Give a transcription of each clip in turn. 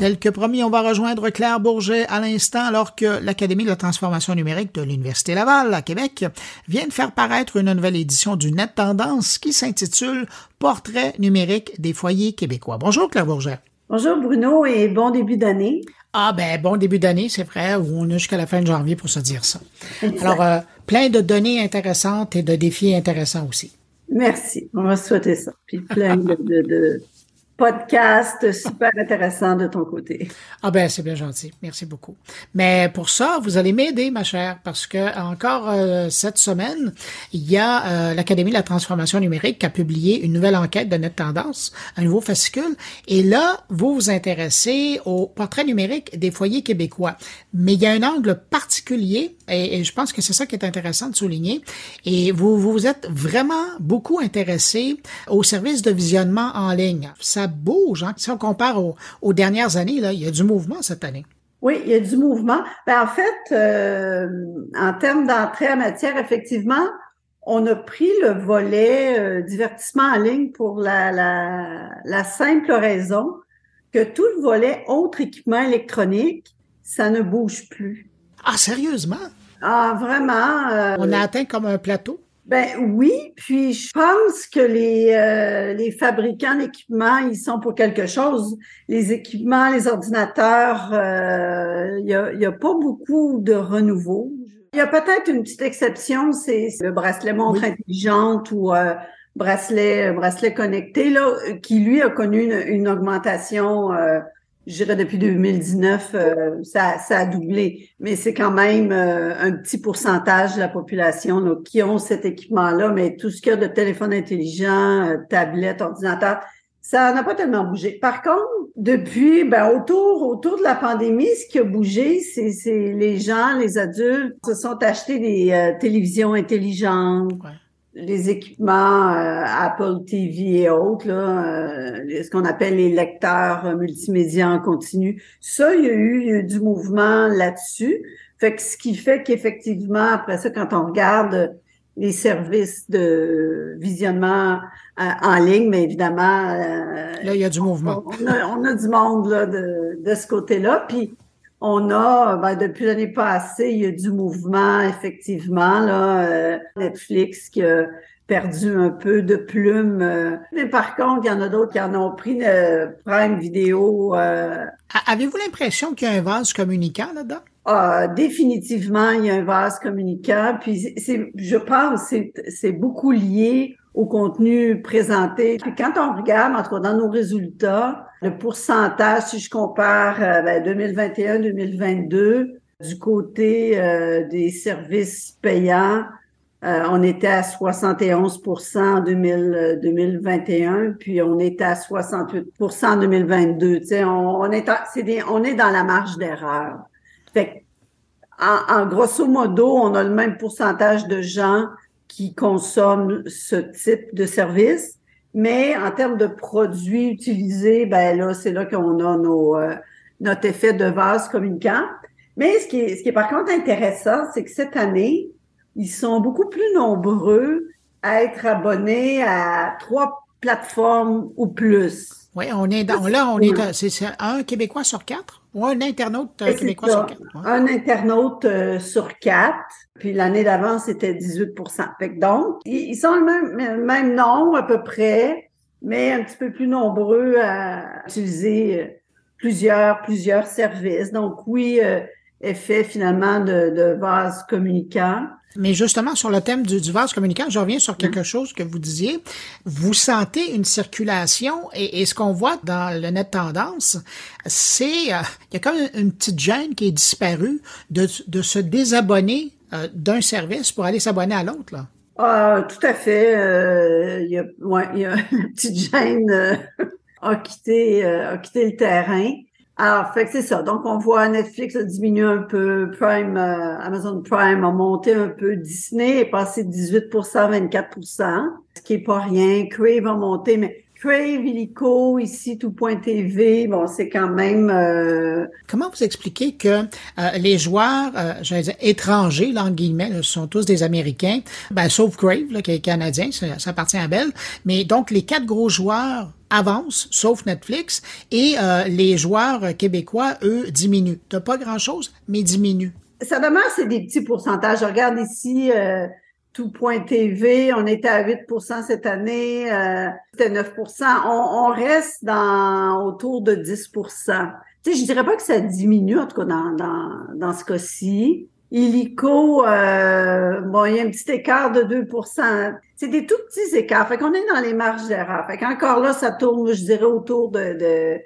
Tel que promis, on va rejoindre Claire Bourget à l'instant alors que l'Académie de la transformation numérique de l'Université Laval à Québec vient de faire paraître une nouvelle édition du Net Tendance qui s'intitule Portrait numérique des foyers québécois. Bonjour Claire Bourget. Bonjour Bruno et bon début d'année. Ah ben bon début d'année, c'est vrai, on a jusqu'à la fin de janvier pour se dire ça. Alors, euh, plein de données intéressantes et de défis intéressants aussi. Merci, on va souhaiter ça. Puis plein de, de, podcast super intéressant de ton côté. Ah ben c'est bien gentil, merci beaucoup. Mais pour ça, vous allez m'aider, ma chère, parce que encore euh, cette semaine, il y a euh, l'Académie de la transformation numérique qui a publié une nouvelle enquête de Net Tendance, un nouveau fascicule, et là, vous vous intéressez au portrait numérique des foyers québécois. Mais il y a un angle particulier, et, je pense que c'est ça qui est intéressant de souligner, et vous vous êtes vraiment beaucoup intéressé au service de visionnement en ligne. Ça bouge. Hein. Si on compare aux, dernières années, là, il y a du mouvement cette année. Oui, il y a du mouvement. Ben, en fait, euh, en termes d'entrée en matière, effectivement, on a pris le volet euh, divertissement en ligne pour la, la, simple raison que tout le volet autre équipement électronique, ça ne bouge plus. Ah, sérieusement? Ah, vraiment. Euh, on a atteint comme un plateau? Ben oui, puis je pense que les, euh, les fabricants d'équipements, ils sont pour quelque chose. Les équipements, les ordinateurs, il euh, n'y a, a, pas beaucoup de renouveau. Il y a peut-être une petite exception, c'est le bracelet montre intelligente ou euh, bracelet bracelet connecté là, qui lui a connu une, une augmentation je dirais depuis 2019, euh, ça, ça, a doublé, mais c'est quand même euh, un petit pourcentage de la population qui ont cet équipement-là, mais tout ce qu'il y a de téléphone intelligent, euh, tablette, ordinateur, ça n'a pas tellement bougé. Par contre, depuis, ben, autour, autour de la pandémie, ce qui a bougé, c'est, les gens, les adultes, se sont achetés des télévisions intelligentes les équipements euh, Apple TV et autres, là, euh, ce qu'on appelle les lecteurs multimédia en continu. Ça, il y a eu, du mouvement là-dessus. Fait que ce qui fait qu'effectivement, après ça, quand on regarde les services de visionnement euh, en ligne, mais évidemment... là, il y a du mouvement. On a, on a du monde là, de, de ce côté-là. Puis on a, ben, depuis l'année passée, il y a du mouvement, effectivement, là, euh, Netflix qui a perdu un peu de plumes. Euh. mais par contre, il y en a d'autres qui en ont pris euh, Prime Vidéo. Avez-vous l'impression qu'il y a un vase communicant là-dedans? Ah, définitivement, il y a un vase communicant. Puis c'est, je pense, c'est, c'est beaucoup lié au contenu présenté. Puis quand on regarde, en tout cas dans nos résultats, le pourcentage, si je compare euh, ben, 2021-2022, du côté euh, des services payants, euh, on était à 71% en 2021, puis on était à 68% en 2022. Tu sais, on, est, c'est on est dans la marge d'erreur. Fait en, en grosso modo, on a le même pourcentage de gens qui consomment ce type de service. Mais en termes de produits utilisés, ben là, c'est là qu'on a nos, euh, notre effet de vase communicant. Mais ce qui est, ce qui est par contre intéressant, c'est que cette année, ils sont beaucoup plus nombreux à être abonnés à trois plateformes ou plus. Oui, on est dans, là, on est, c'est un Québécois sur quatre ou un internaute euh, québécois sur quatre. Un internaute euh, sur quatre. Puis l'année d'avant, c'était 18 Fait que donc, ils sont le même, même nombre à peu près, mais un petit peu plus nombreux à utiliser euh, plusieurs, plusieurs services. Donc oui, effet finalement de, de vase communicant. Mais justement, sur le thème du, du vase communicant, je reviens sur quelque chose que vous disiez. Vous sentez une circulation et, ce qu'on voit dans le net tendance, c'est euh, il y a comme une, petite gêne qui est disparue de, de se désabonner euh, d'un service pour aller s'abonner à l'autre. là. Ah, tout à fait. Euh, il y a, ouais, il y a une petite gêne a quitté, a quitté le terrain. Alors, fait que c'est ça. Donc, on voit Netflix a diminué un peu, Prime, euh, Amazon Prime a monté un peu, Disney est passé de 18 à 24% ce qui est pas rien. Crave a monté, mais Crave, Illico, ici, tout.tv, bon, c'est quand même... Euh, Comment vous expliquez que euh, les joueurs, j'allais dire étrangers, là, en guillemets, ce sont tous des Américains, ben, sauf Crave, là, qui est canadien, ça, ça appartient à Bell, mais donc les quatre gros joueurs avancent, sauf Netflix, et euh, les joueurs québécois, eux, diminuent. De pas grand-chose, mais diminuent. Ça demeure, c'est des petits pourcentages. Je regarde ici euh, tout.tv, on était à 8% cette année, euh, c'était 9 on, on, reste dans autour de 10 tu sais, je dirais pas que ça diminue, en tout cas dans, dans, dans ce cas-ci. Illico, euh, bon, il y a un petit écart de 2% C'est des tout petits écarts. Fait qu'on est dans les marges d'erreur. Fait qu'encore là, ça tourne, je dirais, autour de, de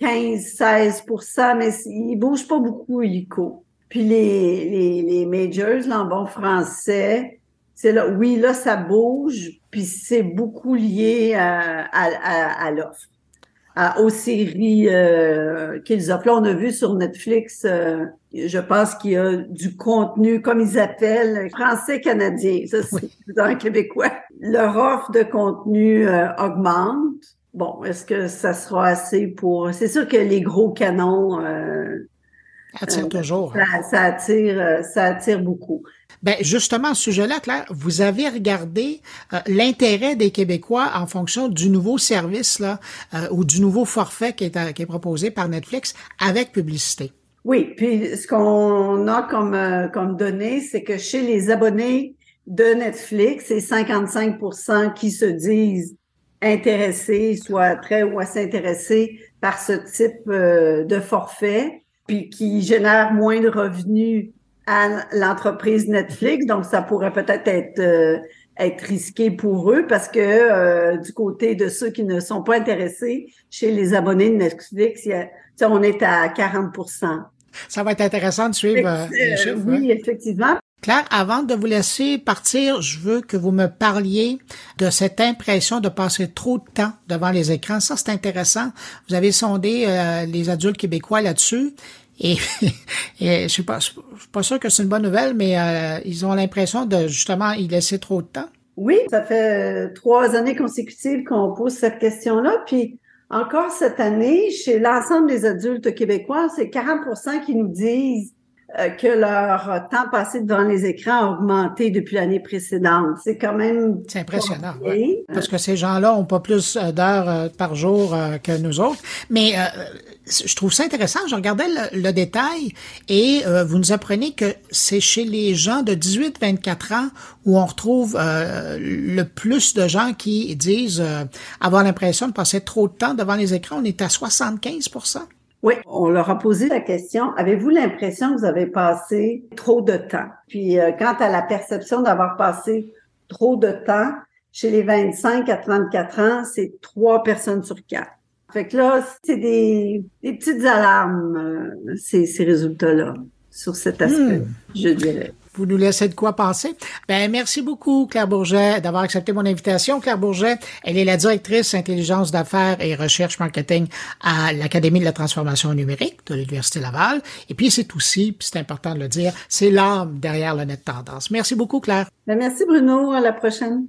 15-16% mais il bouge pas beaucoup, Illico. Puis les, les, les majors, là, en bon français, c'est là, oui, là, ça bouge, puis c'est beaucoup lié à, à, à, l'offre, aux séries euh, qu'ils offrent. Là, on a vu sur Netflix, euh, je pense qu'il y a du contenu, comme ils appellent, français-canadien, ça c'est dans le québécois. Leur offre de contenu euh, augmente. Bon, est-ce que ça sera assez pour... C'est sûr que les gros canons... attire toujours. Hein. Ça, ça, attire, ça attire beaucoup. Ben justement, à ce sujet-là, Claire, vous avez regardé euh, l'intérêt des Québécois en fonction du nouveau service là euh, ou du nouveau forfait qui est, qui est proposé par Netflix avec publicité. Oui, puis ce qu'on a comme euh, comme données, c'est que chez les abonnés de Netflix, c'est 55% qui se disent intéressés, soit très ou assez intéressés par ce type de forfait, puis qui génère moins de revenus à l'entreprise Netflix, donc ça pourrait peut-être être, euh, être risqué pour eux parce que euh, du côté de ceux qui ne sont pas intéressés, chez les abonnés de Netflix, on est à 40% Ça va être intéressant de suivre euh, les chiffres. Oui, effectivement. Claire, avant de vous laisser partir, je veux que vous me parliez de cette impression de passer trop de temps devant les écrans. Ça, c'est intéressant. Vous avez sondé les adultes québécois là-dessus. Et, et je suis pas, suis pas sûr que c'est une bonne nouvelle, mais euh, ils ont l'impression de justement y laisser trop de temps. Oui, ça fait trois années consécutives qu'on pose cette question-là. Puis encore cette année, chez l'ensemble des adultes québécois, c'est 40% qui nous disent euh, que leur temps passé devant les écrans a augmenté depuis l'année précédente. C'est quand même... C'est impressionnant, oui. Parce que ces gens-là ont pas plus euh, d'heures par jour que nous autres. Mais je trouve ça intéressant. Je regardais le, détail et euh, vous nous apprenez que c'est chez les gens de 18-24 ans où on retrouve euh, le plus de gens qui disent euh, avoir l'impression de passer trop de temps devant les écrans. On est à 75 oui, on leur a posé la question, avez-vous l'impression que vous avez passé trop de temps? Puis quant à la perception d'avoir passé trop de temps, chez les 25 à 34 ans, c'est trois personnes sur quatre. Fait que là, c'est des, petites alarmes, euh, ces, résultats-là, sur cet aspect, hmm. je dirais vous nous laissez de quoi penser. Ben, merci beaucoup, Claire Bourget, d'avoir accepté mon invitation. Claire Bourget, elle est la directrice intelligence d'affaires et recherche marketing à l'Académie de la transformation numérique de l'Université Laval. Et puis, c'est aussi, puis c'est important de le dire, c'est l'âme derrière le net tendance. Merci beaucoup, Claire. Ben, merci, Bruno. À la prochaine.